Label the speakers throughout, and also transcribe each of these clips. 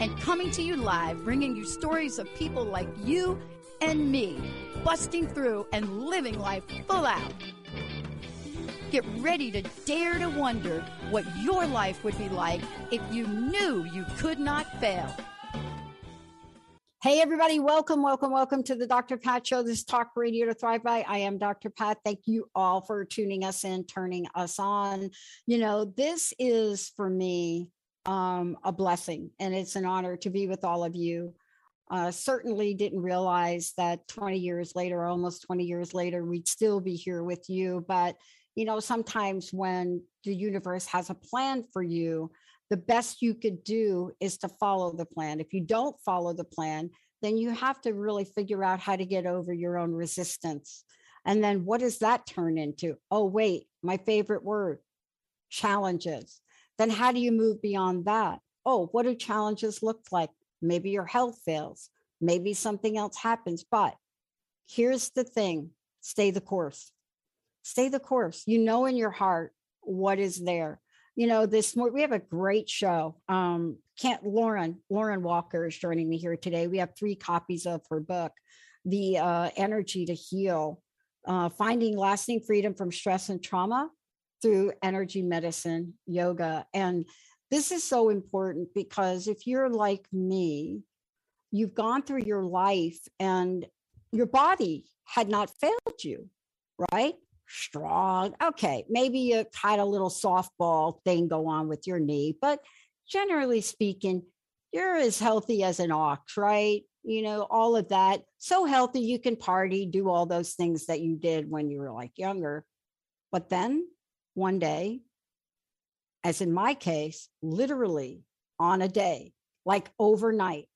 Speaker 1: and coming to you live, bringing you stories of people like you and me, busting through and living life full out. Get ready to dare to wonder what your life would be like if you knew you could not fail.
Speaker 2: Hey, everybody, welcome, welcome, welcome to the Dr. Pat Show. This Talk Radio to Thrive By. I am Dr. Pat. Thank you all for tuning us in, turning us on. You know, this is for me um, a blessing and it's an honor to be with all of you. Uh, certainly didn't realize that 20 years later, almost 20 years later, we'd still be here with you. But, you know, sometimes when the universe has a plan for you, the best you could do is to follow the plan. If you don't follow the plan, then you have to really figure out how to get over your own resistance. And then what does that turn into? Oh, wait, my favorite word challenges then how do you move beyond that? Oh, what do challenges look like? Maybe your health fails, maybe something else happens. But here's the thing stay the course. Stay the course. You know in your heart what is there. You know, this we have a great show. Um, can't Lauren, Lauren Walker is joining me here today. We have three copies of her book, The uh, Energy to Heal, uh, Finding Lasting Freedom from Stress and Trauma through energy medicine, yoga. And this is so important because if you're like me, you've gone through your life and your body had not failed you, right? Strong. Okay, maybe you had a little softball thing go on with your knee, but generally speaking, you're as healthy as an ox, right? You know, all of that. So healthy you can party, do all those things that you did when you were like younger. But then one day, as in my case, literally on a day, like overnight,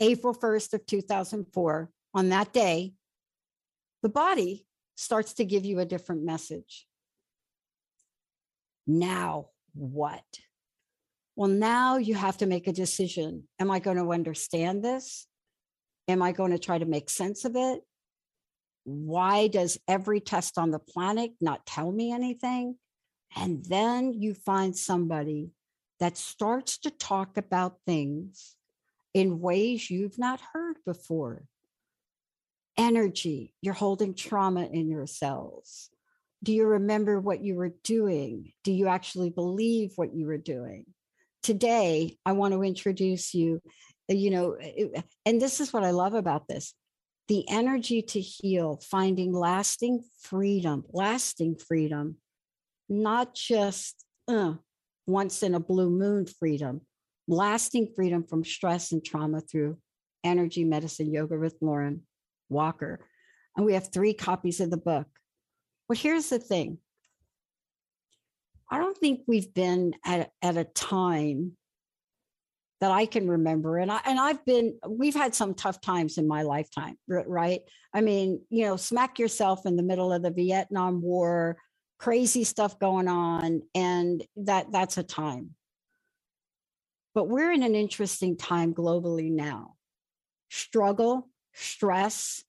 Speaker 2: April 1st of 2004, on that day, the body starts to give you a different message. Now what? Well, now you have to make a decision. Am I going to understand this? Am I going to try to make sense of it? Why does every test on the planet not tell me anything? And then you find somebody that starts to talk about things in ways you've not heard before. Energy, you're holding trauma in your cells. Do you remember what you were doing? Do you actually believe what you were doing? Today, I want to introduce you, you know, eh, eh, and this is what I love about this the energy to heal, finding lasting freedom, lasting freedom, not just uh, once in a blue moon freedom, lasting freedom from stress and trauma through energy medicine yoga with Lauren Walker. And we have three copies of the book. But here's the thing I don't think we've been at, at a time that I can remember. And I and I've been we've had some tough times in my lifetime, right? I mean, you know, smack yourself in the middle of the Vietnam War, crazy stuff going on, and that that's a time. But we're in an interesting time globally now. Struggle, stress,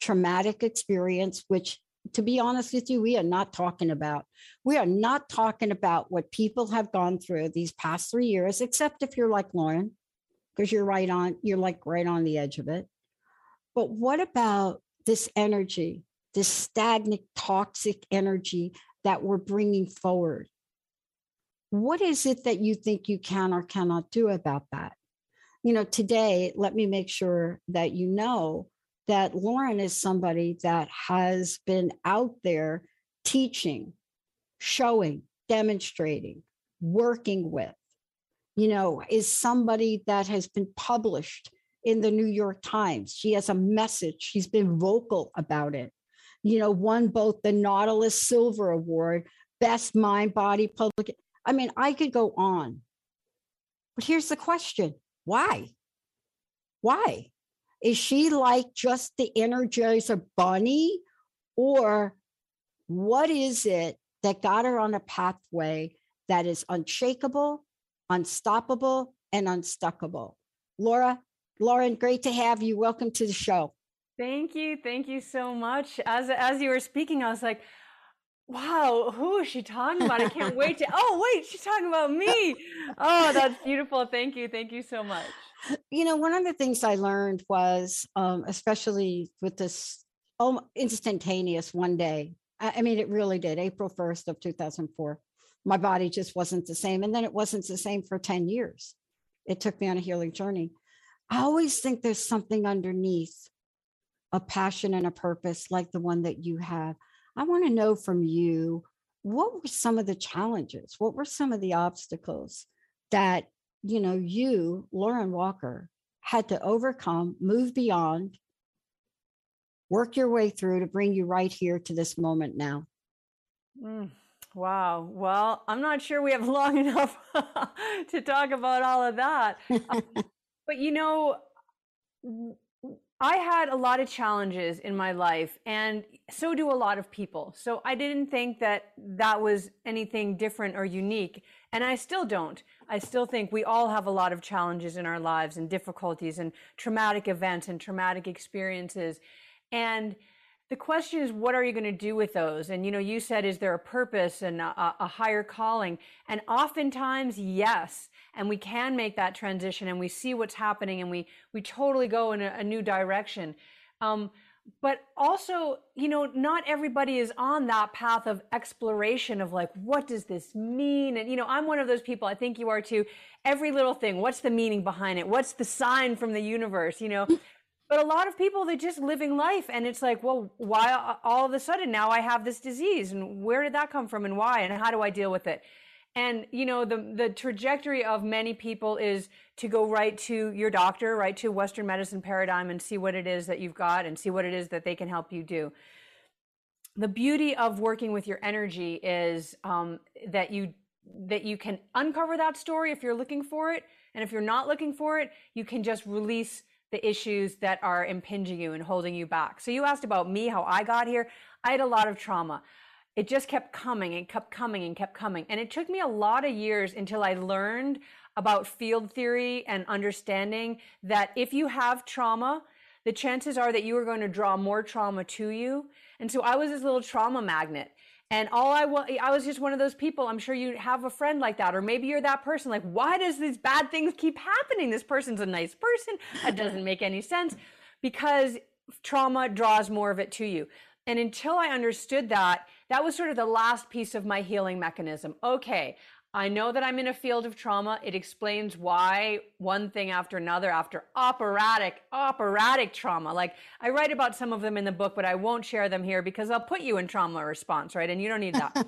Speaker 2: traumatic experience, which to be honest with you, we are not talking about. We are not talking about what people have gone through these past three years, except if you're like Lauren, because you're right on, you're like right on the edge of it. But what about this energy, this stagnant, toxic energy that we're bringing forward? What is it that you think you can or cannot do about that? You know, today, let me make sure that you know that Lauren is somebody that has been out there teaching, showing, demonstrating, working with, you know, is somebody that has been published in the New York Times. She has a message, she's been vocal about it. You know, won both the Nautilus Silver Award, Best Mind Body Public. I mean, I could go on. But here's the question why? Why? Is she like just the Energizer bunny? Or what is it that got her on a pathway that is unshakable, unstoppable, and unstuckable? Laura, Lauren, great to have you. Welcome to the show.
Speaker 3: Thank you. Thank you so much. As as you were speaking, I was like, wow, who is she talking about? I can't wait to oh wait, she's talking about me. Oh, that's beautiful. Thank you. Thank you so much.
Speaker 2: You know, one of the things I learned was um, especially with this oh, instantaneous one day. I, I mean, it really did. April 1st of 2004. My body just wasn't the same. And then it wasn't the same for 10 years. It took me on a healing journey. I always think there's something underneath a passion and a purpose like the one that you have. I want to know from you what were some of the challenges? What were some of the obstacles that, you know, you, Lauren Walker, had to overcome, move beyond, work your way through to bring you right here to this moment now?
Speaker 3: Mm, wow. Well, I'm not sure we have long enough to talk about all of that. Um, but you know, I had a lot of challenges in my life, and so do a lot of people. So I didn't think that that was anything different or unique. And I still don't. I still think we all have a lot of challenges in our lives and difficulties and traumatic events and traumatic experiences. And the question is, what are you going to do with those? And, you know, you said, is there a purpose and a, a, higher calling? And oftentimes, yes. And we can make that transition and we see what's happening and we, we totally go in a, a new direction. Um, but also, you know, not everybody is on that path of exploration of like, what does this mean? And, you know, I'm one of those people, I think you are too. Every little thing, what's the meaning behind it? What's the sign from the universe? You know, but a lot of people, they're just living life. And it's like, well, why all of a sudden now I have this disease? And where did that come from and why? And how do I deal with it? And, you know, the, the trajectory of many people is to go right to your doctor, right to Western medicine paradigm and see what it is that you've got and see what it is that they can help you do. The beauty of working with your energy is um, that you that you can uncover that story if you're looking for it. And if you're not looking for it, you can just release the issues that are impinging you and holding you back. So you asked about me, how I got here. I had a lot of trauma. It just kept coming and kept coming and kept coming. And it took me a lot of years until I learned about field theory and understanding that if you have trauma, the chances are that you are going to draw more trauma to you. And so I was this little trauma magnet. And all I want, I was just one of those people. I'm sure you have a friend like that, or maybe you're that person. Like, why does these bad things keep happening? This person's a nice person. It doesn't make any sense because trauma draws more of it to you. And until I understood that, that was sort of the last piece of my healing mechanism. Okay, I know that I'm in a field of trauma. It explains why one thing after another, after operatic, operatic trauma. Like I write about some of them in the book, but I won't share them here because I'll put you in trauma response, right? And you don't need that.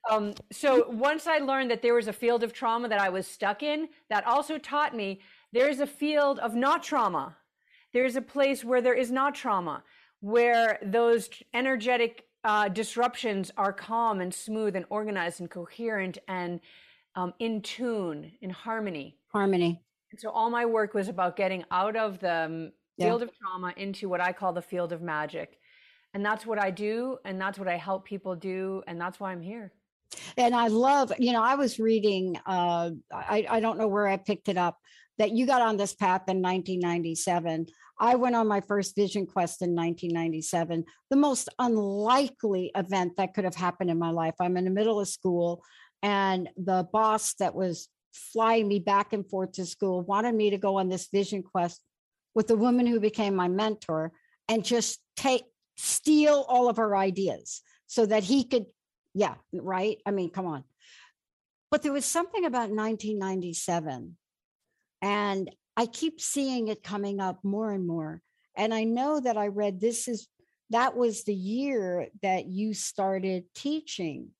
Speaker 3: um, so once I learned that there was a field of trauma that I was stuck in, that also taught me there's a field of not trauma. There's a place where there is not trauma, where those energetic uh, disruptions are calm and smooth and organized and coherent and um, in tune, in harmony.
Speaker 2: Harmony.
Speaker 3: And so all my work was about getting out of the um, field yeah. of trauma into what I call the field of magic. And that's what I do. And that's what I help people do. And that's why I'm here.
Speaker 2: And I love, you know, I was reading, uh, I, I don't know where I picked it up, that you got on this path in 1997. I went on my first vision quest in 1997, the most unlikely event that could have happened in my life. I'm in the middle of school, and the boss that was flying me back and forth to school wanted me to go on this vision quest with the woman who became my mentor and just take steal all of her ideas so that he could yeah right i mean come on but there was something about 1997 and I keep seeing it coming up more and more. And I know that I read this is that was the year that you started teaching.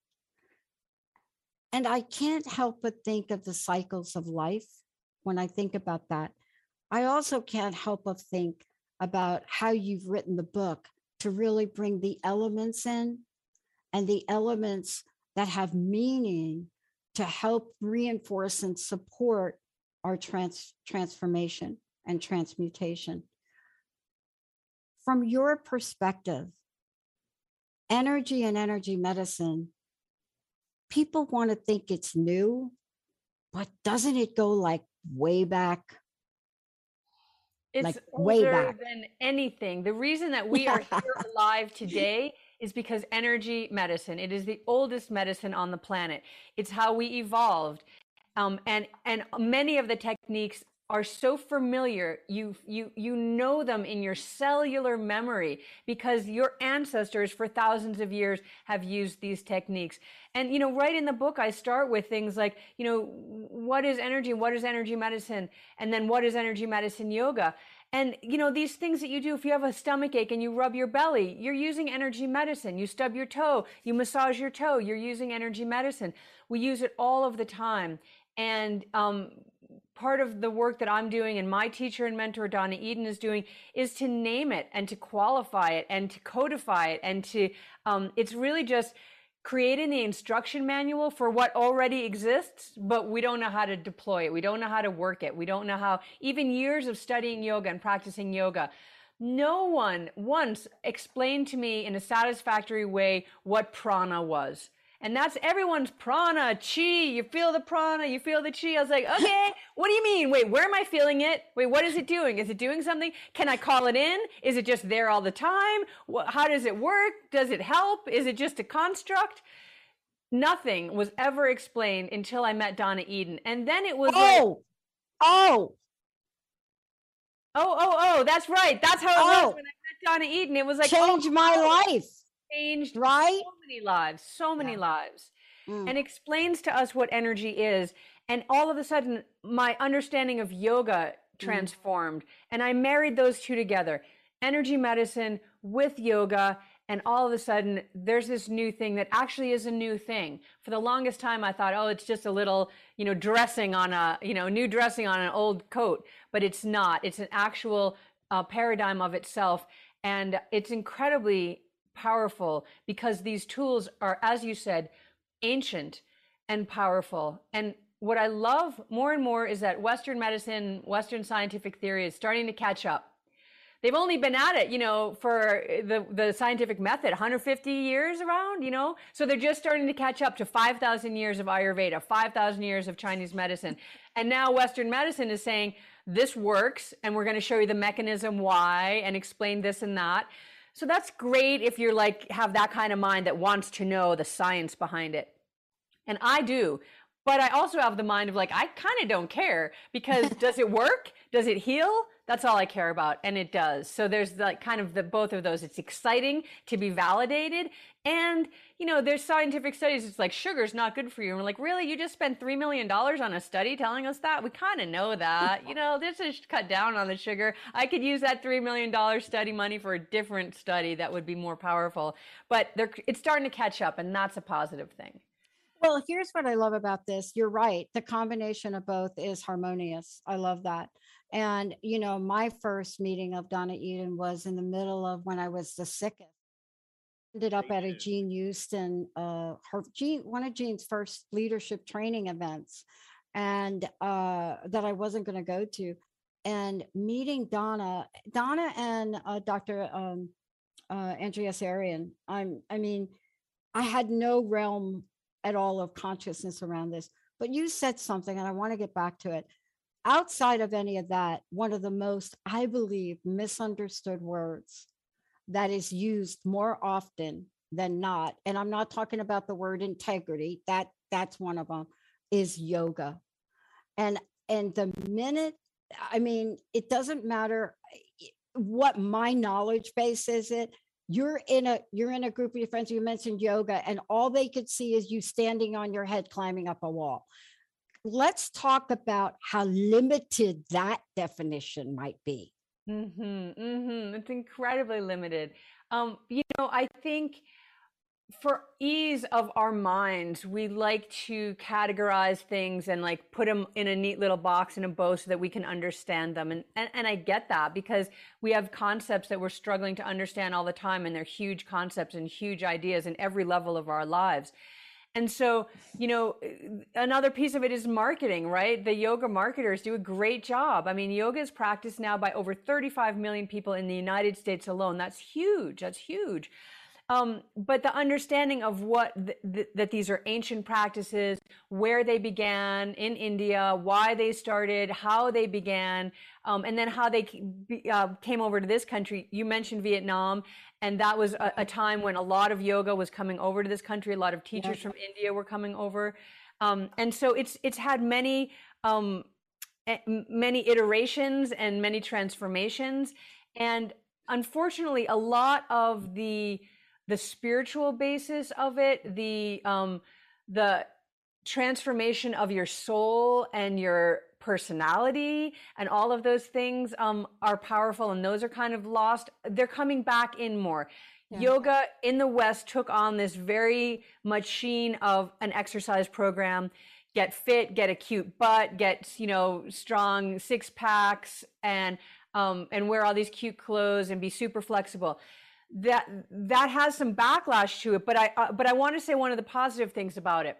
Speaker 2: And I can't help but think of the cycles of life when I think about that. I also can't help but think about how you've written the book to really bring the elements in and the elements that have meaning to help reinforce and support our trans- transformation and transmutation. from your perspective, energy and energy medicine, people want to think it's new, but doesn't it go like way back?
Speaker 3: It's
Speaker 2: like
Speaker 3: older
Speaker 2: way back.
Speaker 3: than anything. The reason that we are here alive today is because energy medicine. It is the oldest medicine on the planet. It's how we evolved. Um, and and many of the techniques are so familiar you you you know them in your cellular memory because your ancestors for thousands of years have used these techniques. And you know right in the book i start with things like you know what is energy what is energy medicine? And then what is energy medicine yoga? And you know these things that you do if you have a stomach ache and you rub your belly you're using energy medicine. You stub your toe you massage your toe you're using energy medicine. We use it all of the time and um, part of the work that I'm doing and my teacher and mentor Donna Eden is doing is to name it and to qualify it and to codify it and to um, it's really just creating the instruction manual for what already exists but we don't know how to deploy it. We don't know how to work it. We don't know how even years of studying yoga and practicing yoga. No one once explained to me in a satisfactory way what prana was and that's everyone's prana, chi. You feel the prana, you feel the chi. I was like, okay, what do you mean? Wait, where am I feeling it? Wait, what is it doing? Is it doing something? Can I call it in? Is it just there all the time? How does it work? Does it help? Is it just a construct? Nothing was ever explained until I met Donna Eden. And then it was
Speaker 2: oh,
Speaker 3: like,
Speaker 2: oh,
Speaker 3: oh, oh, oh, that's right. That's how it
Speaker 2: Oh.
Speaker 3: was when I met Donna Eden. It was like,
Speaker 2: changed
Speaker 3: oh,
Speaker 2: my
Speaker 3: oh,
Speaker 2: life,
Speaker 3: Changed
Speaker 2: right?
Speaker 3: so many lives, so many
Speaker 2: Yeah.
Speaker 3: lives.
Speaker 2: Mm.
Speaker 3: and explains to us what energy is. And all of a sudden, my understanding of yoga transformed. And I married those two together energy medicine with yoga. And all of a sudden, there's this new thing that actually is a new thing. For the longest time, I thought, oh, it's just a little, you know, dressing on a, you know, new dressing on an old coat. But it's not. It's an actual uh, paradigm of itself. And it's incredibly powerful because these tools are, as you said, ancient and powerful. And what I love more and more is that Western medicine, Western scientific theory is starting to catch up. They've only been at it, you know, for the, the scientific method, 150 years around, you know? So they're just starting to catch up to 5,000 years of Ayurveda, 5,000 years of Chinese medicine. And now Western medicine is saying, this works, and we're going to show you the mechanism why and explain this and that. So that's great if you're like, have that kind of mind that wants to know the science behind it. And I do. But I also have the mind of like, I kind of don't care because does it work? Does it heal? That's all I care about. And it does. So there's like kind of the both of those. It's exciting to be validated. And, you know, there's scientific studies. It's like sugar's not good for you. And we're like, really? You just spent $3 million on a study telling us that? We kind of know that. You know, this is cut down on the sugar. I could use that $3 million study money for a different study that would be more powerful. But they're, it's starting to catch up, and that's a positive thing.
Speaker 2: Well, here's what I love about this. You're right. The combination of both is harmonious. I love that. And, you know, my first meeting of Donna Eden was in the middle of when I was the sickest. Ended up at a Jean Houston, uh, her Jean, one of Jean's first leadership training events, and uh, that I wasn't going to go to. And meeting Donna, Donna and uh, Dr. Um, uh, Andrea Sarian, I'm, I mean, I had no realm at all of consciousness around this. But you said something, and I want to get back to it. Outside of any of that, one of the most, I believe, misunderstood words that is used more often than not, and I'm not talking about the word integrity, that that's one of them, is yoga. And and the minute, I mean, it doesn't matter eh, what my knowledge base is it you're in a you're in a group of your friends you mentioned yoga and all they could see is you standing on your head climbing up a wall let's talk about how limited that definition might be
Speaker 3: Mm-hmm, mm-hmm. It's incredibly limited. Um, you know, I think for ease of our minds, we like to categorize things and like put them in a neat little box in a bow so that we can understand them. And, and, and I get that because we have concepts that we're struggling to understand all the time and they're huge concepts and huge ideas in every level of our lives. And so, you know, eh, another piece of it is marketing, right? The yoga marketers do a great job. I mean, yoga is practiced now by over 35 million people in the United States alone. That's huge. That's huge. Um, but the understanding of what th- th- that these are ancient practices, where they began in India, why they started, how they began, um, and then how they uh, came over to this country. You mentioned Vietnam, and that was a, a, time when a lot of yoga was coming over to this country. A lot of teachers from India were coming over, um, and so it's it's had many um, many iterations and many transformations, and unfortunately, a lot of the the spiritual basis of it, the um, the transformation of your soul and your personality and all of those things um, are powerful and those are kind of lost. They're coming back in more. Yeah. yoga in the west took on this very machine of an exercise program. Get fit get a cute butt get you know strong six packs and um, and wear all these cute clothes and be super flexible that that has some backlash to it but i uh, but i want to say one of the positive things about it.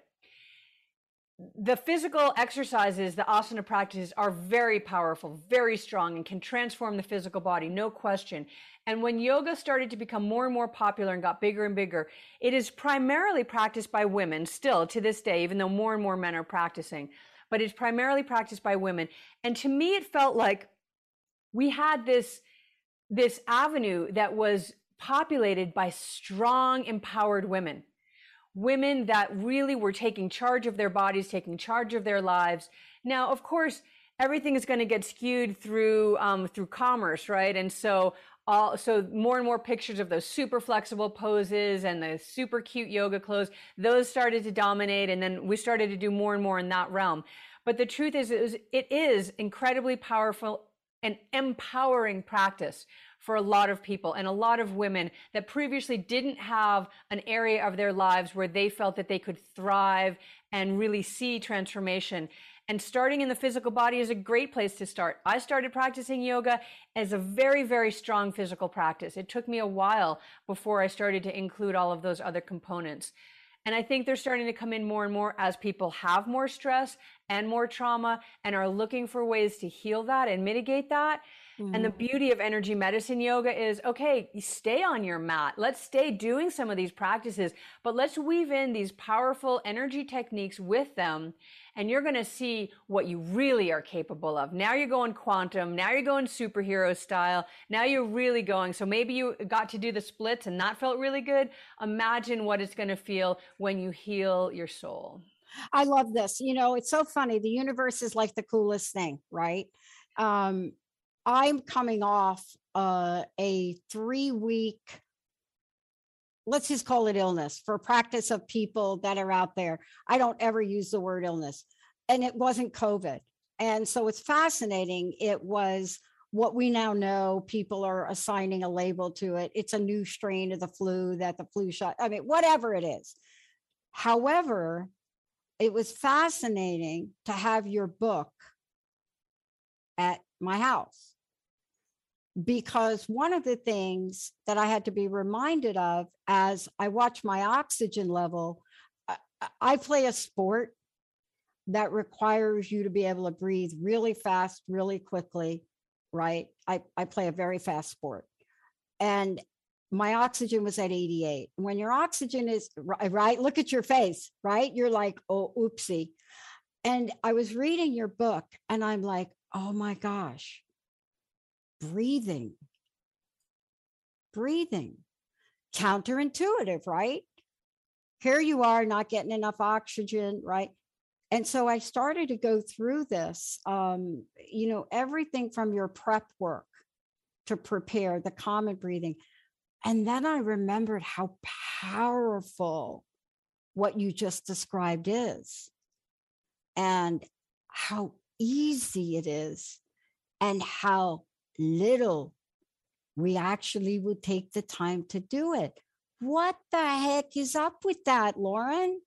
Speaker 3: The physical exercises the asana practices are very powerful very strong and can transform the physical body no question. And when yoga started to become more and more popular and got bigger and bigger it is primarily practiced by women still to this day even though more and more men are practicing. But it's primarily practiced by women. And to me it felt like we had this this avenue that was populated by strong, empowered women. Women that really were taking charge of their bodies, taking charge of their lives. Now, of course, everything is going to get skewed through um, through commerce, right? And so all so more and more pictures of those super flexible poses and the super cute yoga clothes those started to dominate and then we started to do more and more in that realm but the truth is it is, it is incredibly powerful and empowering practice for a lot of people and a lot of women that previously didn't have an area of their lives where they felt that they could thrive and really see transformation. And starting in the physical body is a great place to start. I started practicing yoga as a very, very strong physical practice. It took me a while before I started to include all of those other components. And I think they're starting to come in more and more as people have more stress and more trauma and are looking for ways to heal that and mitigate that. Mm-hmm. And the mm-hmm. beauty of energy medicine yoga is okay, stay on your mat. Let's stay doing some of these practices, but let's weave in these powerful energy techniques with them. And you're going to see what you really are capable of. Now you're going quantum. Now you're going superhero style. Now you're really going. So maybe you got to do the splits and that felt really good. Imagine what it's going to feel when you heal your soul.
Speaker 2: I love this. You know, it's so funny. The universe is like the coolest thing, right? Um, I'm coming off uh, a three week, let's just call it illness for practice of people that are out there. I don't ever use the word illness, and it wasn't COVID. And so it's fascinating. It was what we now know people are assigning a label to it. It's a new strain of the flu that the flu shot, I mean, whatever it is. However, it was fascinating to have your book at my house because one of the things that I had to be reminded of as I watch my oxygen level, I play a sport that requires you to be able to breathe really fast, really quickly, right? I, I play a very fast sport. And my oxygen was at 88. When your oxygen is right, look at your face, right? You're like, oh, oopsie. And I was reading your book and I'm like, oh my gosh, breathing. Breathing. Counterintuitive, right? Here you are not getting enough oxygen, right? And so I started to go through this, um, you know, everything from your prep work to prepare the common breathing. And then I remembered how powerful what you just described is and how easy it is and how little we actually would take the time to do it. What the heck is up with that, Lauren?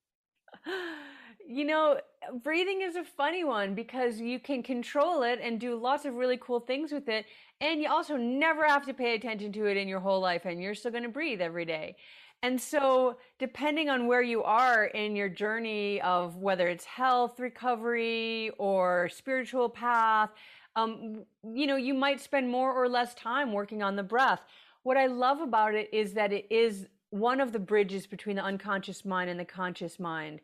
Speaker 3: You know, breathing is a funny one because you can control it and do lots of really cool things with it. And you also never have to pay attention to it in your whole life, and you're still going to breathe every day. And so, depending on where you are in your journey of whether it's health recovery or spiritual path, um, you know, you might spend more or less time working on the breath. What I love about it is that it is one of the bridges between the unconscious mind and the conscious mind,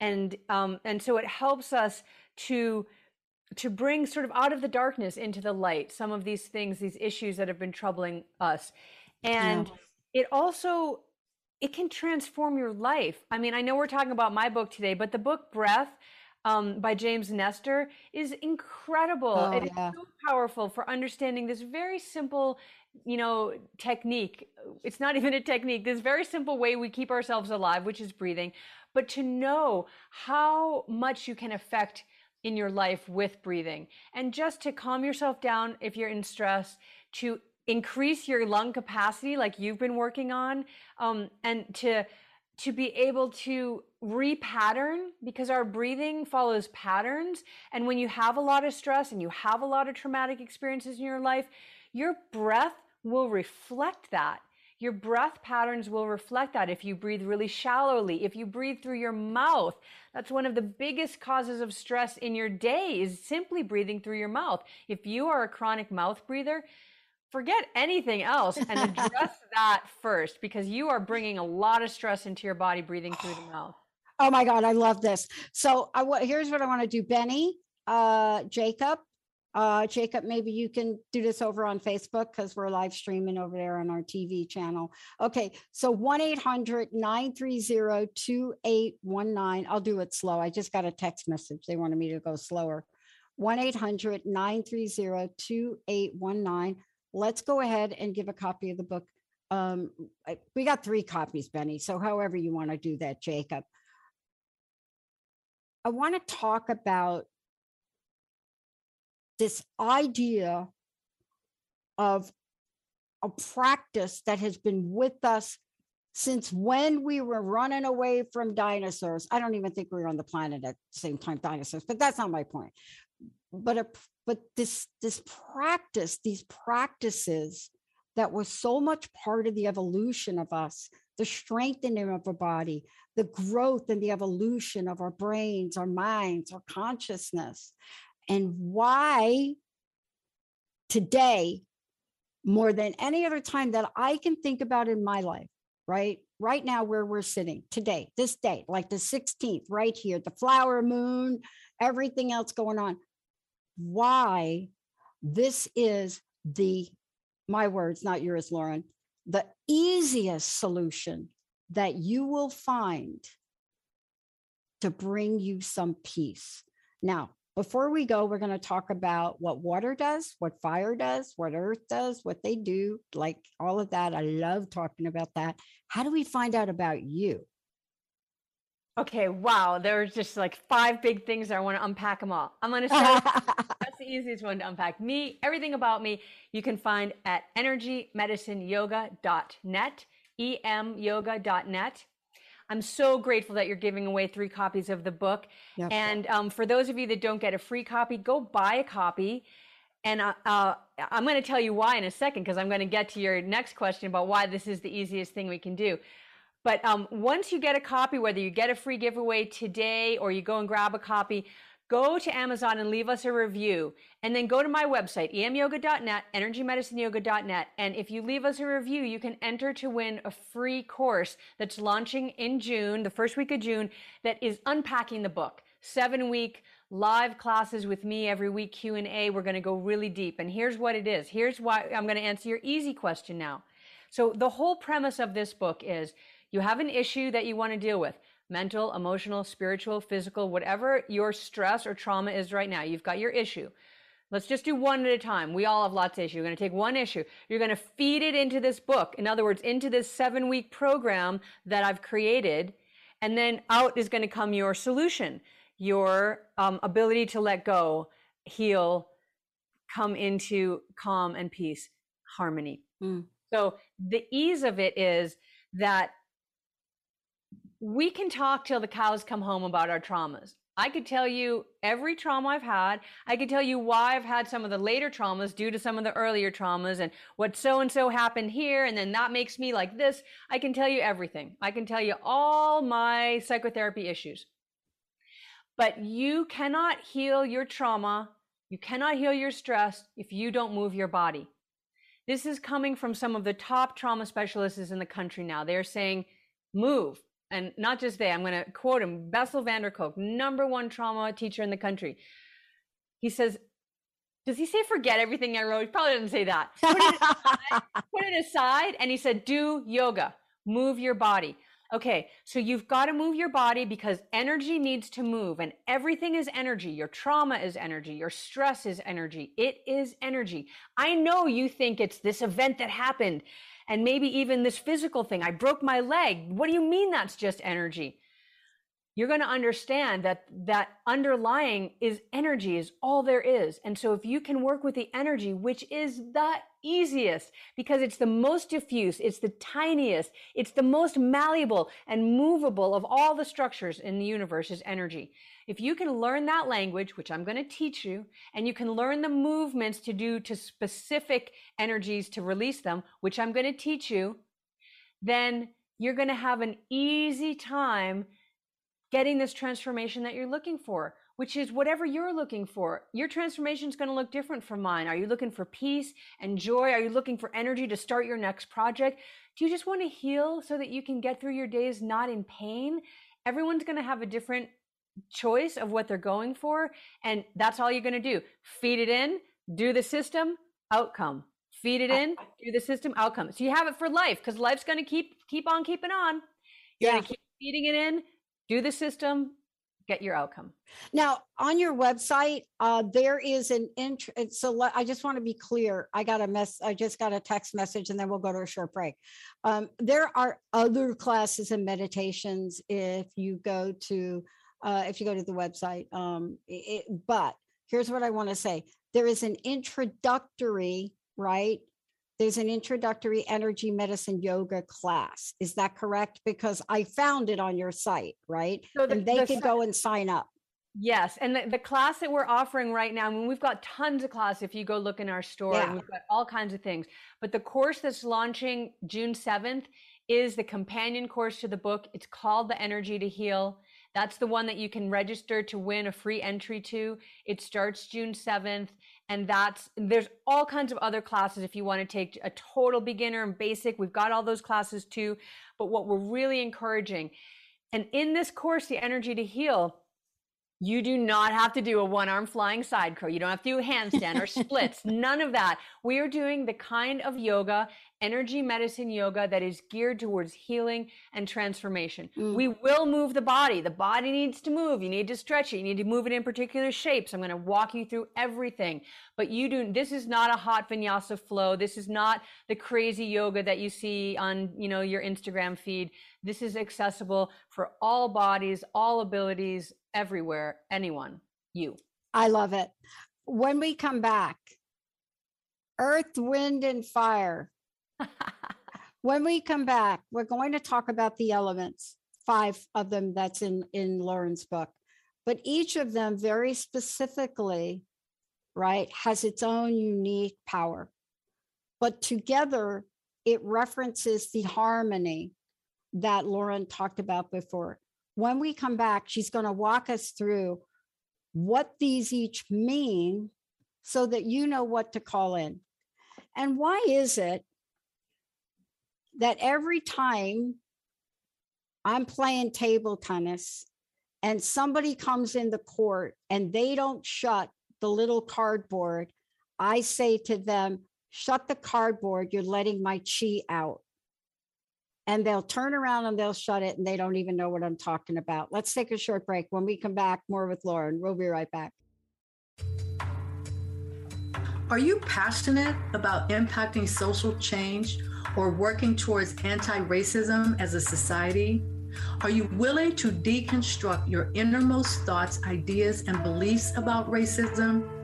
Speaker 3: and um, and so it helps us to to bring sort of out of the darkness into the light some of these things, these issues that have been troubling us, and yeah. it also it can transform your life. I mean, I know we're talking about my book today, but the book Breath um, by James Nestor is incredible. Oh, it yeah. is so powerful for understanding this very simple, you know, technique. It's not even a technique, this very simple way we keep ourselves alive, which is breathing, but to know how much you can affect in your life with breathing and just to calm yourself down if you're in stress, to increase your lung capacity like you've been working on um, and to to be able to repattern because our breathing follows patterns and when you have a lot of stress and you have a lot of traumatic experiences in your life your breath will reflect that. Your breath patterns will reflect that if you breathe really shallowly if you breathe through your mouth. That's one of the biggest causes of stress in your day is simply breathing through your mouth. If you are a chronic mouth breather forget anything else and address that first because you are bringing a lot of stress into your body breathing through the mouth.
Speaker 2: Oh my God, I love this. So I here's what I want to do. Benny, uh, Jacob, uh, Jacob, maybe you can do this over on Facebook because we're live streaming over there on our TV channel. Okay, so 1 800 930 2819. I'll do it slow. I just got a text message. They wanted me to go slower. 1 800 930 2819 let's go ahead and give a copy of the book. Um, we got three copies, Benny. So, however you want to do that, Jacob. I want to talk about this idea of a practice that has been with us since when we were running away from dinosaurs. I don't even think we were on the planet at the same time, dinosaurs, but that's not my point. But a but this this practice these practices that was so much part of the evolution of us the strengthening of our body the growth and the evolution of our brains our minds our consciousness and why today more than any other time that i can think about in my life right? Right now where we're sitting today this day like the 16th right here the flower moon everything else going on. Why this is the, my words, not yours, Lauren, the easiest solution that you will find to bring you some peace. Now, before we go, we're going to talk about what water does, what fire does, what earth does, what they do, like all of that. I love talking about that. How do we find out about you?
Speaker 3: Okay, wow. There's just like five big things. I want to unpack them all. I'm going to start. That's the easiest one to unpack. Me, everything about me, you can find at energymedicineyoga.net, emyoga.net. I'm so grateful that you're giving away three copies of the book. Yep. And um, for those of you that don't get a free copy, go buy a copy. And uh, uh, I'm going to tell you why in a second because I'm going to get to your next question about why this is the easiest thing we can do. But um, once you get a copy, whether you get a free giveaway today or you go and grab a copy, go to Amazon and leave us a review. And then go to my website, emyoga.net, energymedicineyoga.net. And if you leave us a review, you can enter to win a free course that's launching in June, the first week of June, that is unpacking the book. Seven week live classes with me every week, Q&A. We're going to go really deep. And here's what it is. Here's why I'm going to answer your easy question now. So the whole premise of this book is you have an issue that you want to deal with mental, emotional, spiritual, physical, whatever your stress or trauma is right now. You've got your issue. Let's just do one at a time. We all have lots of issues. You're going to take one issue. You're going to feed it into this book. In other words, into this seven week program that I've created. And then out is going to come your solution, your um, ability to let go, heal, come into calm and peace, harmony. Mm. So the ease of it is that we can talk till the cows come home about our traumas. I could tell you every trauma I've had. I could tell you why I've had some of the later traumas due to some of the earlier traumas and what so and so happened here. And then that makes me like this. I can tell you everything. I can tell you all my psychotherapy issues. But you cannot heal your trauma. You cannot heal your stress if you don't move your body. This is coming from some of the top trauma specialists in the country now. They're saying, move, and not just they, I'm going to quote him, Bessel van der Kolk, number one trauma teacher in the country. He says, does he say forget everything I wrote? He probably doesn't say that. Put it, aside, put it aside. And he said, do yoga, move your body. Okay, so you've got to move your body because energy needs to move, and everything is energy. Your trauma is energy. Your stress is energy. It is energy. I know you think it's this event that happened and maybe even this physical thing. I broke my leg. What do you mean that's just energy? You're going to understand that that underlying is energy is all there is. And so if you can work with the energy, which is the easiest because it's the most diffuse, it's the tiniest, it's the most malleable and movable of all the structures in the universe is energy. If you can learn that language, which I'm going to teach you, and you can learn the movements to do to specific energies to release them, which I'm going to teach you, then you're going to have an easy time getting this transformation that you're looking for, which is whatever you're looking for. Your transformation is going to look different from mine. Are you looking for peace and joy? Are you looking for energy to start your next project? Do you just want to heal so that you can get through your days not in pain? Everyone's going to have a different choice of what they're going for. And that's all you're going to do. Feed it in, do the system, outcome. Feed it in, do the system, outcome. So you have it for life because life's going to keep keep on keeping on. You're yeah. keep feeding it in, do the system, get your outcome.
Speaker 2: Now, on your website, uh, there is an intro. So I just want to be clear. I got a mess. I just got a text message, and then we'll go to a short break. Um, there are other classes and meditations if you go to uh, if you go to the website. Um, it, but here's what I want to say there is an introductory, right? There's an introductory energy medicine yoga class. Is that correct? Because I found it on your site, right? So the, and they the, could go and sign up.
Speaker 3: Yes, and the, the class that we're offering right now, I mean, we've got tons of classes if you go look in our store, yeah. we've got all kinds of things. But the course that's launching June 7th is the companion course to the book. It's called The Energy to Heal. That's the one that you can register to win a free entry to. It starts June 7th. And that's, there's all kinds of other classes if you want to take a total beginner and basic. We've got all those classes too. But what we're really encouraging, and in this course, The Energy to Heal, you do not have to do a one arm flying side crow. You don't have to do a handstand or splits. None of that. We are doing the kind of yoga, energy medicine yoga that is geared towards healing and transformation. Mm. We will move the body. The body needs to move. You need to stretch it. You need to move it in particular shapes. I'm going to walk you through everything. But you do, this is not a hot vinyasa flow. This is not the crazy yoga that you see on, you know, your Instagram feed. This is accessible for all bodies, all abilities, everywhere, anyone, you.
Speaker 2: I love it. When we come back, earth, wind, and fire. when we come back, we're going to talk about the elements, five of them that's in, in Lauren's book. But each of them very specifically, right, has its own unique power. But together, it references the harmony that Lauren talked about before when we come back, she's going to walk us through what these each mean so that you know what to call in. And why is it that every time I'm playing table tennis and somebody comes in the court and they don't shut the little cardboard, I say to them, shut the cardboard, you're letting my chi out and they'll turn around and they'll shut it and they don't even know what I'm talking about. Let's take a short break. When we come back, more with Lauren. We'll be right back.
Speaker 4: Are you passionate about impacting social change or working towards anti racism as a society? Are you willing to deconstruct your innermost thoughts, ideas, and beliefs about racism?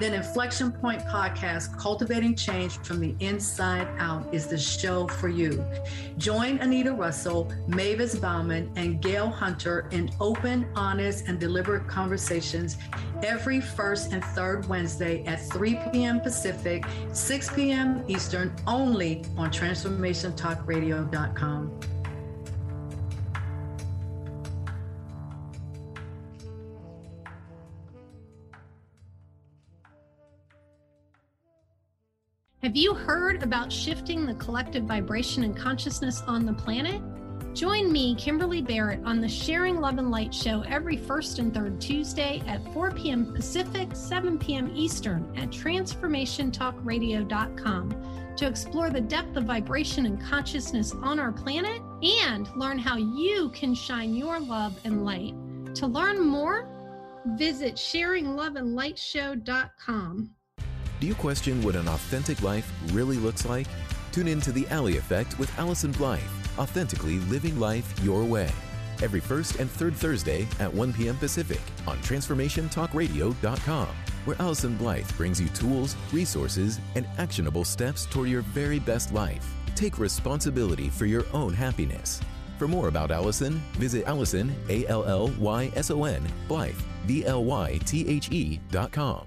Speaker 4: Then Inflection Point Podcast, Cultivating Change from the Inside Out, is the show for you. Join Anita Russell, Mavis Bauman, and Gail Hunter in open, honest, and deliberate conversations every first and third Wednesday at 3 p.m. Pacific, 6 p.m. Eastern, only on TransformationTalkRadio.com.
Speaker 5: Have you heard about shifting the collective vibration and consciousness on the planet? Join me, Kimberly Barrett, on the Sharing Love and Light show every first and third Tuesday at 4 p.m. Pacific, 7 p.m. Eastern at transformationtalkradio.com to explore the depth of vibration and consciousness on our planet and learn how you can shine your love and light. To learn more, visit sharingloveandlightshow.com.
Speaker 6: Do you question what an authentic life really looks like? Tune in to The Alley Effect with Allyson Blythe, authentically living life your way. Every first and third Thursday at 1 p.m. Pacific on TransformationTalkRadio.com, where Allyson Blythe brings you tools, resources, and actionable steps toward your very best life. Take responsibility for your own happiness. For more about Allyson, visit Allyson, A L L Y S O N, Blythe, B L Y T H E dot com.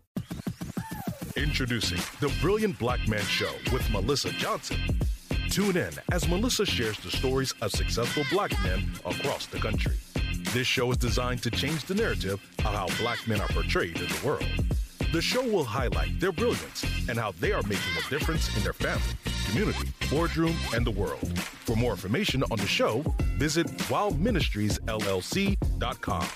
Speaker 7: Introducing the Brilliant Black Man Show with Melissa Johnson. Tune in as Melissa shares the stories of successful black men across the country. This show is designed to change the narrative of how black men are portrayed in the world. The show will highlight their brilliance and how they are making a difference in their family, community, boardroom, and the world. For more information on the show, visit wildministriesllc.com.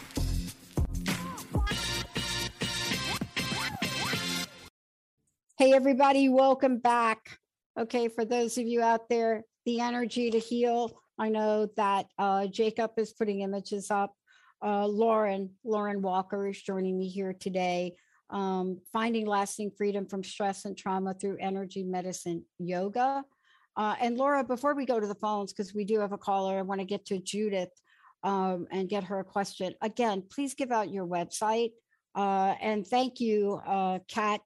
Speaker 2: Hey, everybody, welcome back. Okay, for those of you out there, the energy to heal. I know that uh, Jacob is putting images up. Uh, Lauren, Lauren Walker is joining me here today. Um, finding lasting freedom from stress and trauma through energy medicine yoga. Uh, and Laura, before we go to the phones, because we do have a caller, I want to get to Judith um, and get her a question. Again, please give out your website. Uh, and thank you, uh, Kat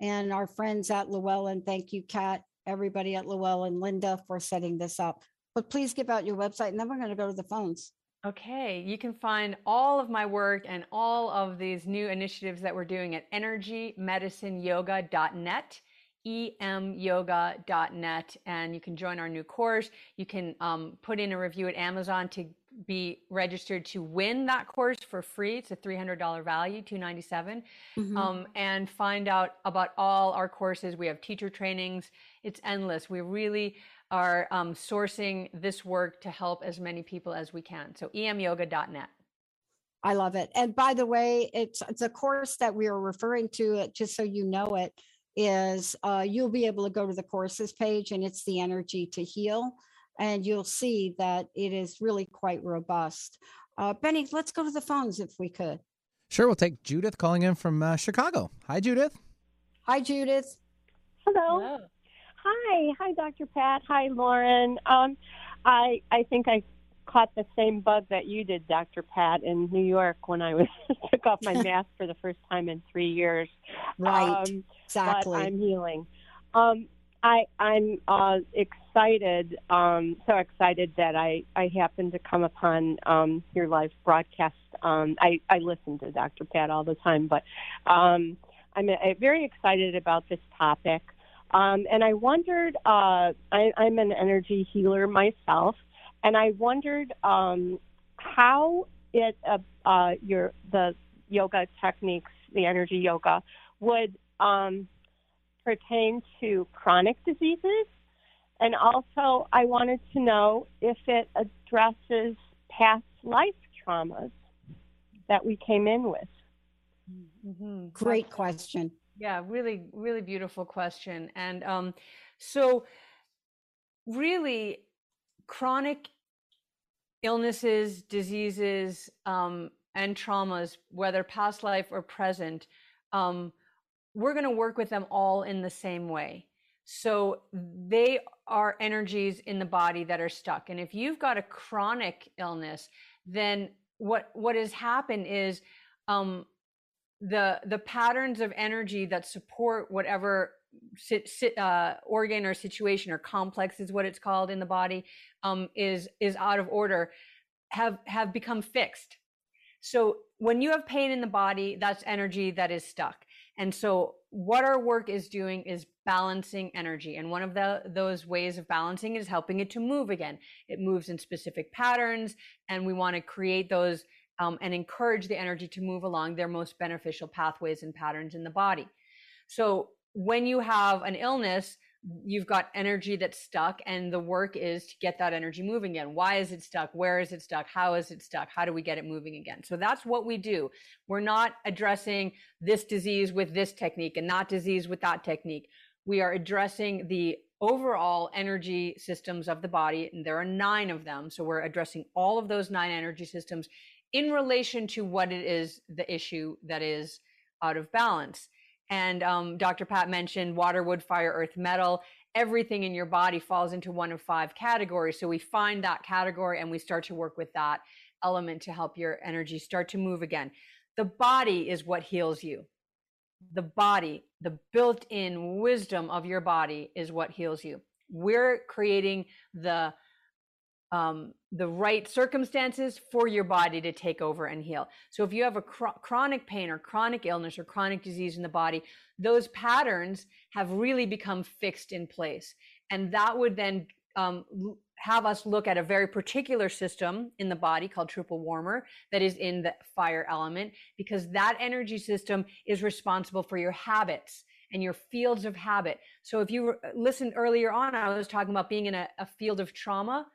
Speaker 2: and our friends at Llewellyn. Thank you, Kat, everybody at Llewellyn, Linda for setting this up. But please give out your website and then we're going to go to the phones.
Speaker 3: Okay, you can find all of my work and all of these new initiatives that we're doing at energymedicineyoga.net emyoga.net and you can join our new course you can um, put in a review at amazon to be registered to win that course for free. It's a $300 value, 297 mm-hmm. um, and find out about all our courses. We have teacher trainings. It's endless. We really are um, sourcing this work to help as many people as we can. So emyoga.net.
Speaker 2: I love it. And by the way, it's it's a course that we are referring to. It just so you know it is uh, you'll be able to go to the courses page, and it's the energy to heal and you'll see that it is really quite robust. Uh, Benny, let's go to the phones if we could.
Speaker 8: Sure, we'll take Judith calling in from uh, Chicago. Hi, Judith.
Speaker 2: Hi, Judith.
Speaker 9: Hello. Hello. Hi, hi, Dr. Pat. Hi, Lauren. Um, I I think I caught the same bug that you did, Dr. Pat, in New York when I was took off my mask for the first time in three years.
Speaker 2: Right. Um, exactly.
Speaker 9: But I'm healing. Um, I I'm uh, excited, um, so excited that I I happened to come upon um, your live broadcast. Um, I I listen to Dr. Pat all the time, but um, I'm uh, very excited about this topic. Um, and I wondered, uh, I, I'm an energy healer myself, and I wondered um, how it uh, uh, your the yoga techniques, the energy yoga, would um, pertain to chronic diseases. And also, I wanted to know if it addresses past life traumas that we came in with.
Speaker 2: Mm-hmm. Great question.
Speaker 3: Yeah, really, really beautiful question. And um, so, really, chronic illnesses, diseases, um, and traumas, whether past life or present, um, we're going to work with them all in the same way. So they are energies in the body that are stuck. And if you've got a chronic illness, then what what has happened is um, the the patterns of energy that support whatever uh, organ or situation or complex is what it's called in the body um, is is out of order have have become fixed so when you have pain in the body that's energy that is stuck and so what our work is doing is balancing energy and one of the those ways of balancing is helping it to move again. It moves in specific patterns and we want to create those um, and encourage the energy to move along their most beneficial pathways and patterns in the body. So when you have an illness, you've got energy that's stuck and the work is to get that energy moving again. Why is it stuck? Where is it stuck? How is it stuck? How do we get it moving again? So that's what we do. We're not addressing this disease with this technique and not disease with that technique. We are addressing the overall energy systems of the body and there are 9 of them. So we're addressing all of those 9 energy systems in relation to what it is the issue that is out of balance. And um, Dr. Pat mentioned water, wood, fire, earth, metal. Everything in your body falls into one of five categories. So we find that category and we start to work with that element to help your energy start to move again. The body is what heals you. The body, the built in wisdom of your body is what heals you. We're creating the um, the right circumstances for your body to take over and heal. So if you have a chronic pain or chronic illness or chronic disease in the body, those patterns have really become fixed in place. And that would then um, have us look at a very particular system in the body called triple warmer that is in the fire element, because that energy system is responsible for your habits and your fields of habit. So if you listened earlier on, I was talking about being in a, a field of trauma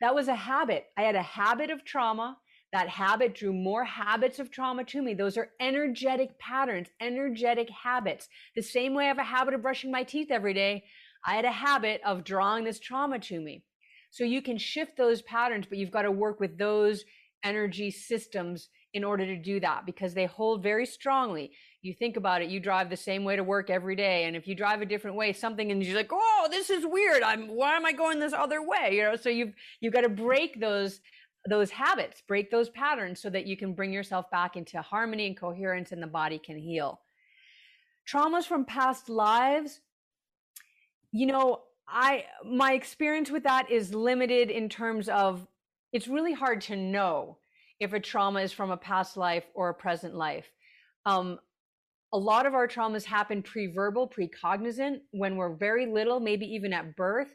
Speaker 3: that was a habit. I had a habit of trauma. That habit drew more habits of trauma to me. Those are energetic patterns, energetic habits. The same way I have a habit of brushing my teeth every day, I had a habit of drawing this trauma to me. So you can shift those patterns, but you've got to work with those energy systems in order to do that because they hold very strongly you think about it, you drive the same way to work every day. And if you drive a different way, something and you're like, oh, this is weird. I'm why am I going this other way? You know, so you've you've got to break those those habits, break those patterns so that you can bring yourself back into harmony and coherence and the body can heal. Traumas from past lives, you know, I my experience with that is limited in terms of it's really hard to know if a trauma is from a past life or a present life. Um, a lot of our traumas happen pre-verbal, pre-cognizant when we're very little, maybe even at birth.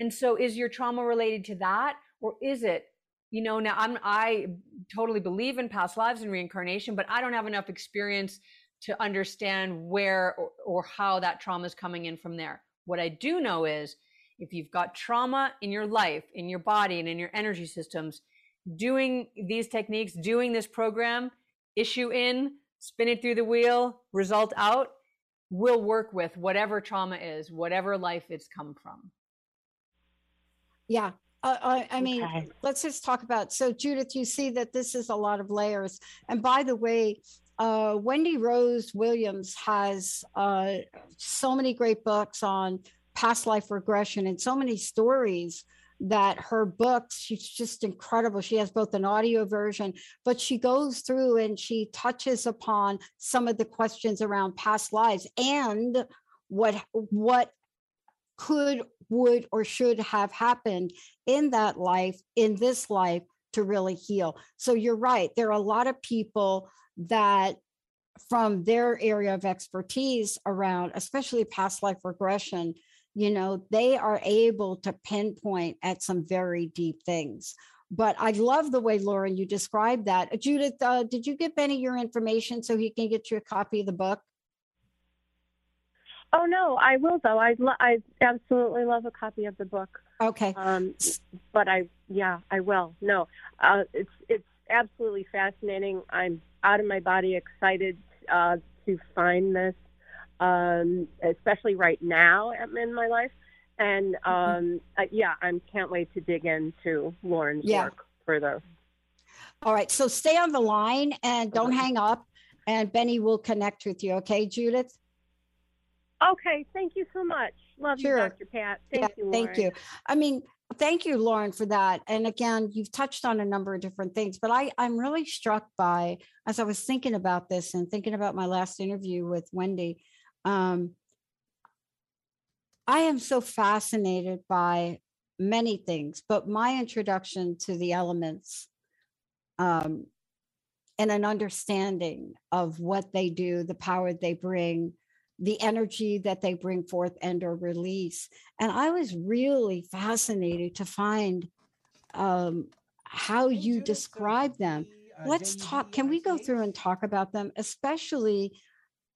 Speaker 3: And so is your trauma related to that or is it you know now i'm i totally believe in past lives and reincarnation but i don't have enough experience to understand where or, or, how that trauma is coming in from there what i do know is if you've got trauma in your life in your body and in your energy systems doing these techniques doing this program issue in spin it through the wheel, result out, will work with whatever trauma is, whatever life it's come from.
Speaker 2: Yeah. Uh, I, I, mean, okay. let's just talk about. So, Judith, you see that this is a lot of layers. And by the way, uh, Wendy Rose Williams has uh, so many great books on past life regression and so many stories that her books, she's just incredible. She has both an audio version, but she goes through and she touches upon some of the questions around past lives and what what could, would, or should have happened in that life, in this life, to really heal. So you're right. There are a lot of people that from their area of expertise around, especially past life regression, you know, they are able to pinpoint at some very deep things. But I love the way, Lauren, you described that. Judith, uh, did you give Benny your information so he can get you a copy of the book?
Speaker 9: Oh no, I will though. I lo- I absolutely love a copy of the book.
Speaker 2: Okay.
Speaker 9: Um, but I yeah, I will. No, uh, it's it's absolutely fascinating. I'm out of my body excited uh, to find this, um, especially right now in my life. And mm-hmm. um, uh, yeah, I can't wait to dig into Lauren's yeah. work further.
Speaker 2: All right, so stay on the line and don't hang up, and Benny will connect with you. Okay, Judith.
Speaker 9: Okay, thank you so much. Love sure. you, Dr. Pat. Thank yeah, you. Lauren.
Speaker 2: Thank you. I mean, thank you, Lauren, for that. And again, you've touched on a number of different things, but I, I'm really struck by, as I was thinking about this and thinking about my last interview with Wendy, um, I am so fascinated by many things, but my introduction to the elements um, and an understanding of what they do, the power they bring, the energy that they bring forth and or release. And I was really fascinated to find um, how you describe them. Let's talk. Can we go through and talk about them? Especially,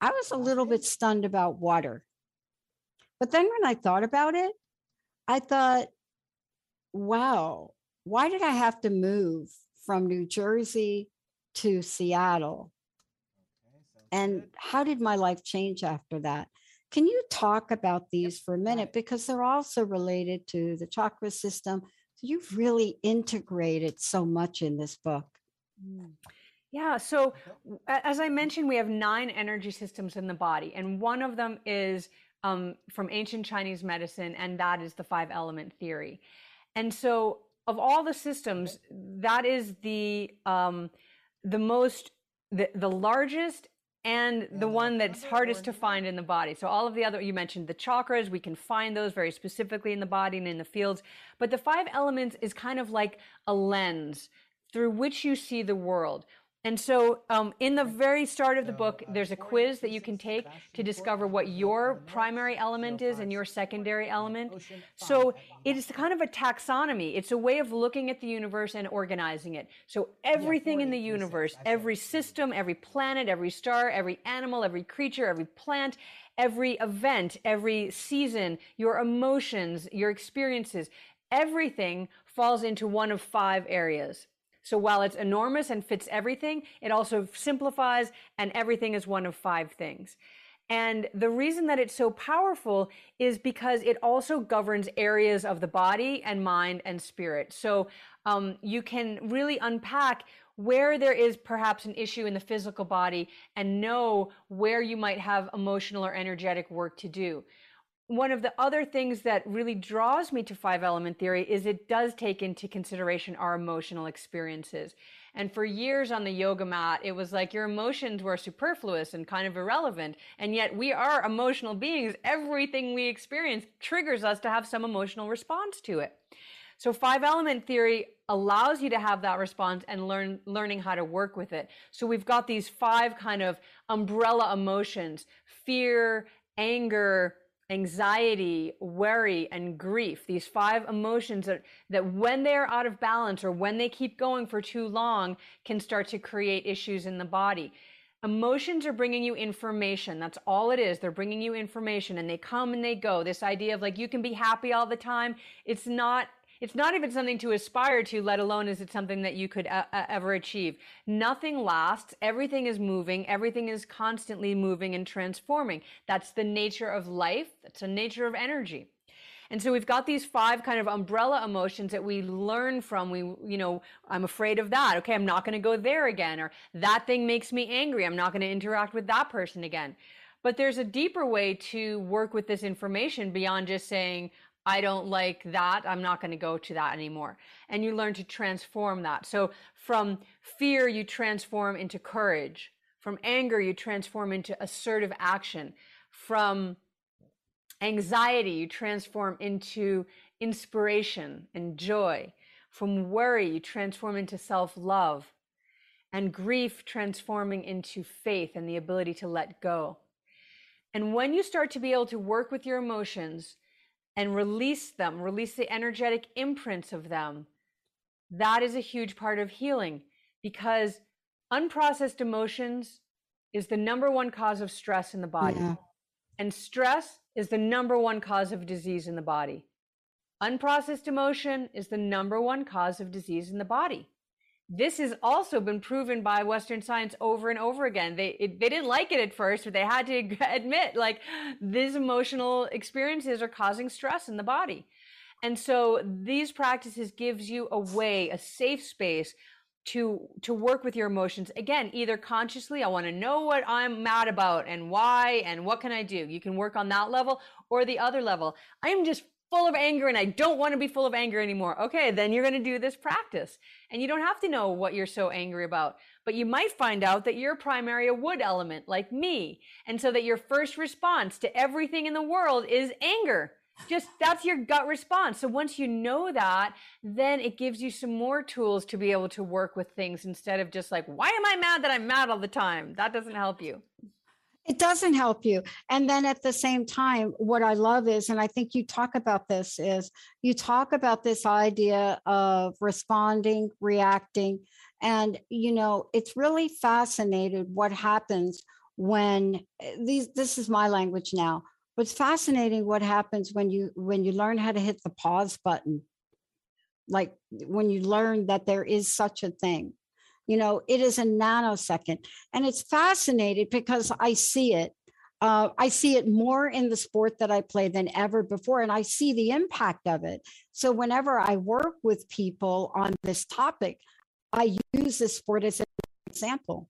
Speaker 2: I was a little bit stunned about water. But then when I thought about it, I thought, wow, why did I have to move from New Jersey to Seattle? And how did my life change after that? Can you talk about these for a minute? Because they're also related to the chakra system. So you've really integrated so much in this book.
Speaker 3: Mm. Yeah. So, as I mentioned, we have nine energy systems in the body, and one of them is um, from ancient Chinese medicine, and that is the five element theory. And so, of all the systems, that is the um, the most the, the largest and the one that's hardest to find in the body. So all of the other you mentioned the chakras, we can find those very specifically in the body and in the fields. But the five elements is kind of like a lens through which you see the world. And so, um, in the very start of the book, there's a quiz that you can take to discover what your primary element is and your secondary element. So, it is kind of a taxonomy. It's a way of looking at the universe and organizing it. So, everything in the universe, every system, every planet, every star, every animal, every creature, every plant, every event, every season, your emotions, your experiences, everything falls into one of five areas. So while it's enormous and fits everything, it also simplifies and everything is one of five things. And the reason that it's so powerful is because it also governs areas of the body and mind and spirit. So um, you can really unpack where there is perhaps an issue in the physical body and know where you might have emotional or energetic work to do one of the other things that really draws me to five element theory is it does take into consideration our emotional experiences. And for years on the yoga mat, it was like your emotions were superfluous and kind of irrelevant. And yet we are emotional beings. Everything we experience triggers us to have some emotional response to it. So five element theory allows you to have that response and learn learning how to work with it. So we've got these five kind of umbrella emotions: fear, anger, anxiety, worry, and grief, these five emotions that, that when they're out of balance or when they keep going for too long can start to create issues in the body. Emotions are bringing you information. That's all it is. They're bringing you information and they come and they go. This idea of like you can be happy all the time, it's not it's not even something to aspire to, let alone is it something that you could uh, uh, ever achieve. Nothing lasts. Everything is moving. Everything is constantly moving and transforming. That's the nature of life. That's the nature of energy. And so we've got these five kind of umbrella emotions that we learn from. We, you know, I'm afraid of that. Okay, I'm not going to go there again. Or that thing makes me angry. I'm not going to interact with that person again. But there's a deeper way to work with this information beyond just saying, I don't like that. I'm not going to go to that anymore. And you learn to transform that. So from fear, you transform into courage. From anger, you transform into assertive action. From anxiety, you transform into inspiration and joy. From worry, you transform into self love. And grief, transforming into faith and the ability to let go. And when you start to be able to work with your emotions, and release them, release the energetic imprints of them, that is a huge part of healing because unprocessed emotions is the number one cause of stress in the body. Yeah. And stress is the number one cause of disease in the body. Unprocessed emotion is the number one cause of disease in the body. This has also been proven by Western science over and over again. They it, they didn't like it at first, but they had to admit like these emotional experiences are causing stress in the body. And so these practices gives you a way, a safe space to to work with your emotions again either consciously i want to know what i'm mad about and why and what can i do you can work on that level or the other level i'm just full of anger and I don't want to be full of anger anymore. Okay, then you're going to do this practice. And you don't have to know what you're so angry about, but you might find out that you're primary a wood element like me. And so that your first response to everything in the world is anger. Just that's your gut response. So once you know that, then it gives you some more tools to be able to work with things instead of just like, why am I mad that I'm mad all the time? That doesn't help you.
Speaker 2: It doesn't help you. And then at the same time, what I love is, and I think you talk about this, is you talk about this idea of responding, reacting. And, you know, it's really fascinated what happens when eh, these, this is my language now, What's fascinating what happens when you, when you learn how to hit the pause button. Like when you learn that there is such a thing you know, it is a nanosecond. And it's fascinating because I see it. Uh, I see it more in the sport that I play than ever before, and I see the impact of it. So, whenever I work with people on this topic, I use this sport as an example,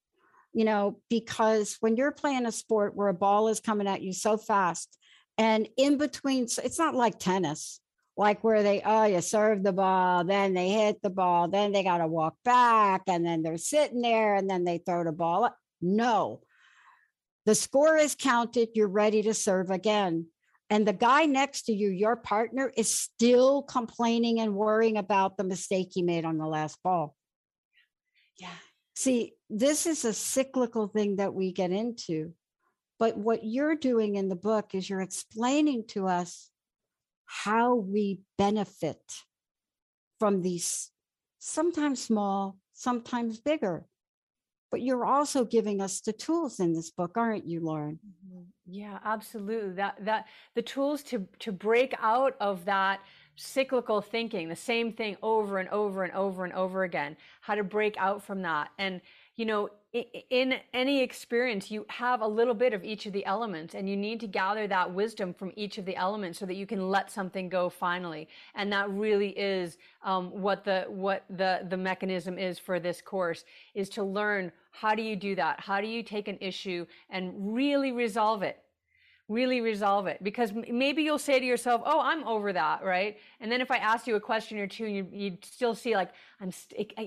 Speaker 2: you know, because when you're playing a sport where a ball is coming at you so fast, and in between, it's not like tennis like where they oh you serve the ball then they hit the ball then they got to walk back and then they're sitting there and then they throw the ball up. no. The score is counted you're ready to serve again. And the guy next to you your partner is still complaining and worrying about the mistake he made on the last ball. Yeah. See this is a cyclical thing that we get into but what you're doing in the book is you're explaining to us how we benefit from these sometimes small, sometimes bigger. But you're also giving us the tools in this book, aren't you, Lauren?
Speaker 3: Mm-hmm. Yeah, absolutely. That that the tools to to break out of that cyclical thinking, the same thing over and over and over and over again, how to break out from that. And you know, in any experience, you have a little bit of each of the elements, and you need to gather that wisdom from each of the elements so that you can let something go finally. And that really is um, what the what the the mechanism is for this course is to learn how do you do that? How do you take an issue and really resolve it? really resolve it because maybe you'll say to yourself oh i'm over that right and then if i ask you a question or two you, you still see like i'm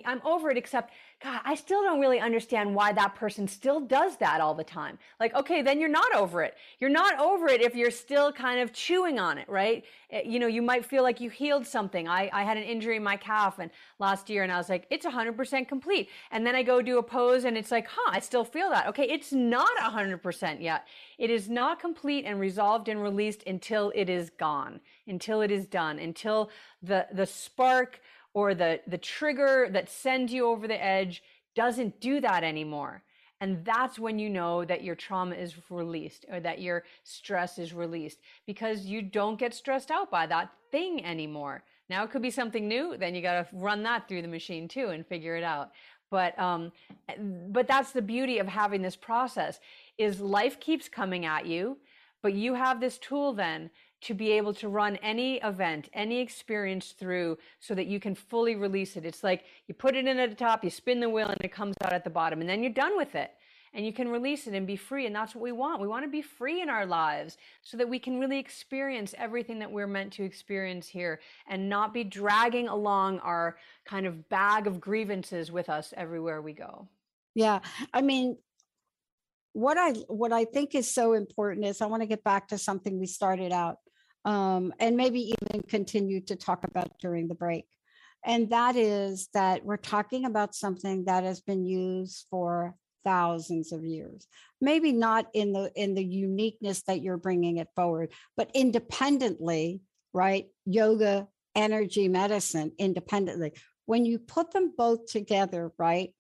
Speaker 3: i'm over it except god i still don't really understand why that person still does that all the time. Like okay then you're not over it. You're not over it if you're still kind of chewing on it right? Eh, you know you might feel like you healed something. I, I had an injury in my calf and last year and i was like it's 100% complete. And then i go do a pose and it's like huh i still feel that. Okay it's not 100% yet. It is not complete and resolved and released until it is gone, until it is done, until the, the spark or the, the trigger that sends you over the edge doesn't do that anymore. And that's when you know that your trauma is released or that your stress is released because you don't get stressed out by that thing anymore. Now it could be something new, then you got to run that through the machine too and figure it out. But um, but that's the beauty of having this process is life keeps coming at you, but you have this tool then to be able to run any event, any experience through so that you can fully release it. It's like you put it in at the top, you spin the wheel and it comes out at the bottom and then you're done with it and you can release it and be free. And that's what we want. We want to be free in our lives so that we can really experience everything that we're meant to experience here and not be dragging along our kind of bag of grievances with us everywhere we go.
Speaker 2: Yeah. I mean, what I what I think is so important is I want to get back to something we started out um, and maybe even continue to talk about during the break. And that is that we're talking about something that has been used for thousands of years. Maybe not in the in the uniqueness that you're bringing it forward but independently right? Yoga energy medicine independently. When you put them both together right?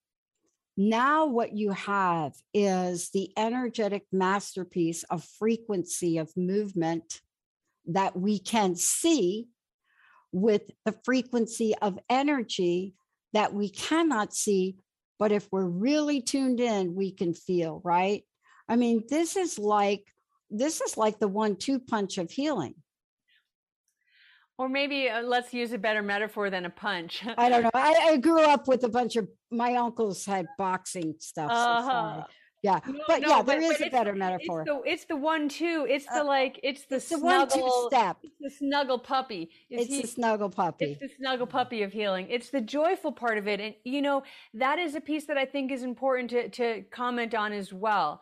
Speaker 2: Now, what you have is the energetic masterpiece of frequency of movement that we can see with the frequency of energy that we cannot see, but if we're really tuned in, we can feel, right? I mean, this is like this is like the one two punch of healing.
Speaker 3: Or maybe uh, let's use a better metaphor than a punch.
Speaker 2: I don't know. I, I, grew up with a bunch of my uncles had boxing stuff. Uh-huh. So yeah, no, but no, yeah, there but, is but a better metaphor.
Speaker 3: It's the, it's the one two. It's the like. It's the, it's the snuggle, one two step. the snuggle puppy.
Speaker 2: Is it's he, the snuggle puppy.
Speaker 3: It's the snuggle puppy of healing. It's the joyful part of it, and you know that is a piece that I think is important to to comment on as well.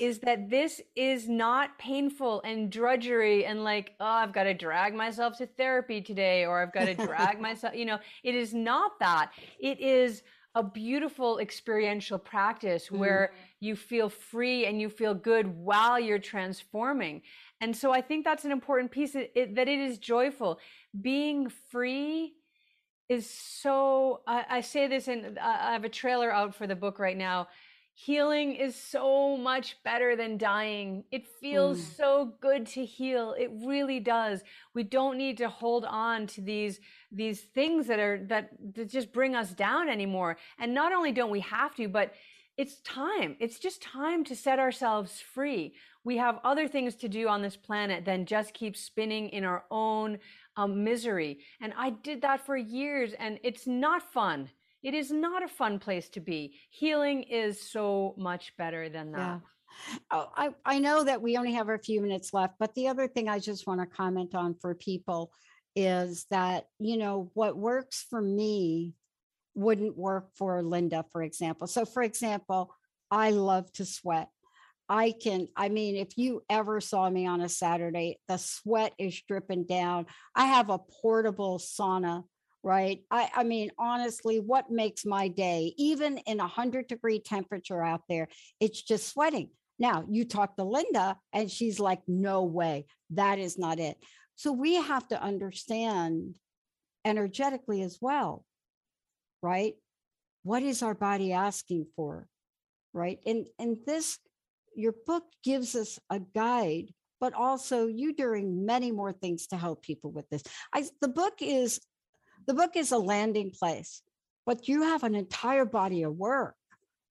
Speaker 3: Is that this is not painful and drudgery and like oh I've got to drag myself to therapy today or I've got to drag myself. You know, it is not that. It is a beautiful experiential practice mm. where you feel free and you feel good while you're transforming. And so I think that's an important piece it, it, that it is joyful. Being free is so, I, I say this and I have a trailer out for the book right now healing is so much better than dying. It feels mm. so good to heal. It really does. We don't need to hold on to these these things that are that, that just bring us down anymore. And not only don't we have to, but it's time. It's just time to set ourselves free. We have other things to do on this planet than just keep spinning in our own um, misery. And I did that for years, and it's not fun. It is not a fun place to be. Healing is so much better than that. Yeah.
Speaker 2: Oh, I, I know that we only have a few minutes left, but the other thing I just want to comment on for people is that, you know, what works for me wouldn't work for Linda, for example. So, for example, I love to sweat. I can, I mean, if you ever saw me on a Saturday, the sweat is dripping down. I have a portable sauna right? I, I mean, honestly, what makes my day, even in a 100 degree temperature out there, it's just sweating. Now, you talk to Linda, and she's like, no way, that is not it. So we have to understand energetically as well, right? What is our body asking for, right? And, and this, your book gives us a guide but also you doing many more things to help people with this. I, the book is the book is a landing place, but you have an entire body of work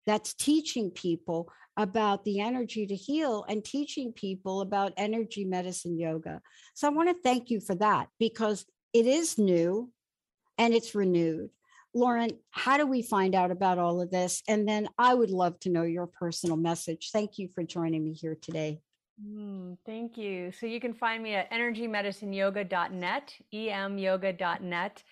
Speaker 2: that's teaching people about the energy to heal and teaching people about energy medicine yoga. So I want to thank you for that because it is new and it's renewed. Lauren, how do we find out about all of this? And then I would love to know your personal message. Thank you for joining me here today.
Speaker 3: Mm, thank you. So you can find me at energymedicineyoga.net, emyoga.net.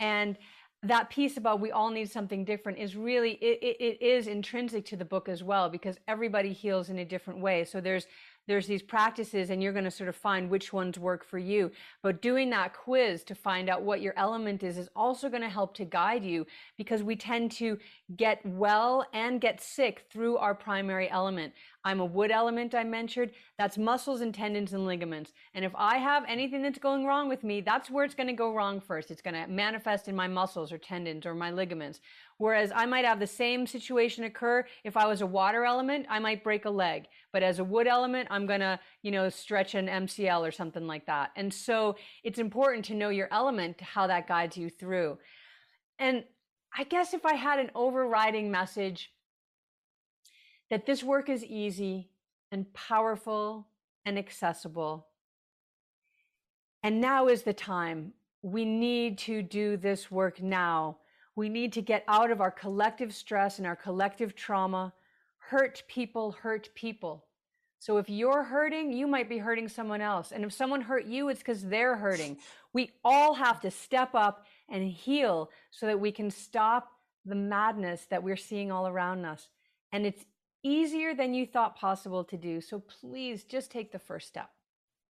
Speaker 3: And that piece about we all need something different is really it, it, it is intrinsic to the book as well because everybody heals in a different way so there's there's these practices and you're going to sort of find which ones work for you. But doing that quiz to find out what your element is is also going to help to guide you because we tend to get well and get sick through our primary element. I'm a wood element, I mentioned. That's muscles and tendons and ligaments. And if I have anything that's going wrong with me, that's where it's going to go wrong first. It's going to manifest in my muscles or tendons or my ligaments. Whereas I might have the same situation occur if I was a water element, I might break a leg. But as a wood element, I'm going to, you know, stretch an MCL or something like that. And so it's important to know your element, how that guides you through. And I guess if I had an overriding message that this work is easy and powerful and accessible. And now is the time. We need to do this work now we need to get out of our collective stress and our collective trauma. Hurt people hurt people. So if you're hurting, you might be hurting someone else. And if someone hurt you, it's because they're hurting. We all have to step up and heal so that we can stop the madness that we're seeing all around us. And it's easier than you thought possible to do. So please just take the first step.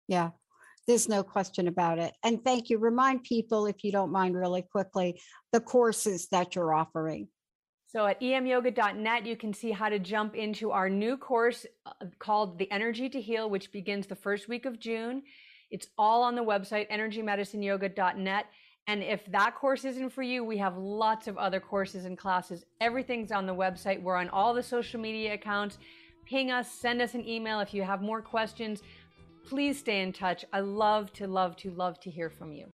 Speaker 2: Yeah. There's no question about it. And thank you. Remind people, if you don't mind, really quickly, the courses that you're offering.
Speaker 3: So at emyoga.net, you can see how to jump into our new course uh, called The Energy to Heal, which begins the first week of June. It's all on the website, energymedicineyoga.net. And if that course isn't for you, we have lots of other courses and classes. Everything's on the website. We're on all the social media accounts. Ping us, send us an email if you have more questions please stay in touch. I love to, love to, love to hear from you.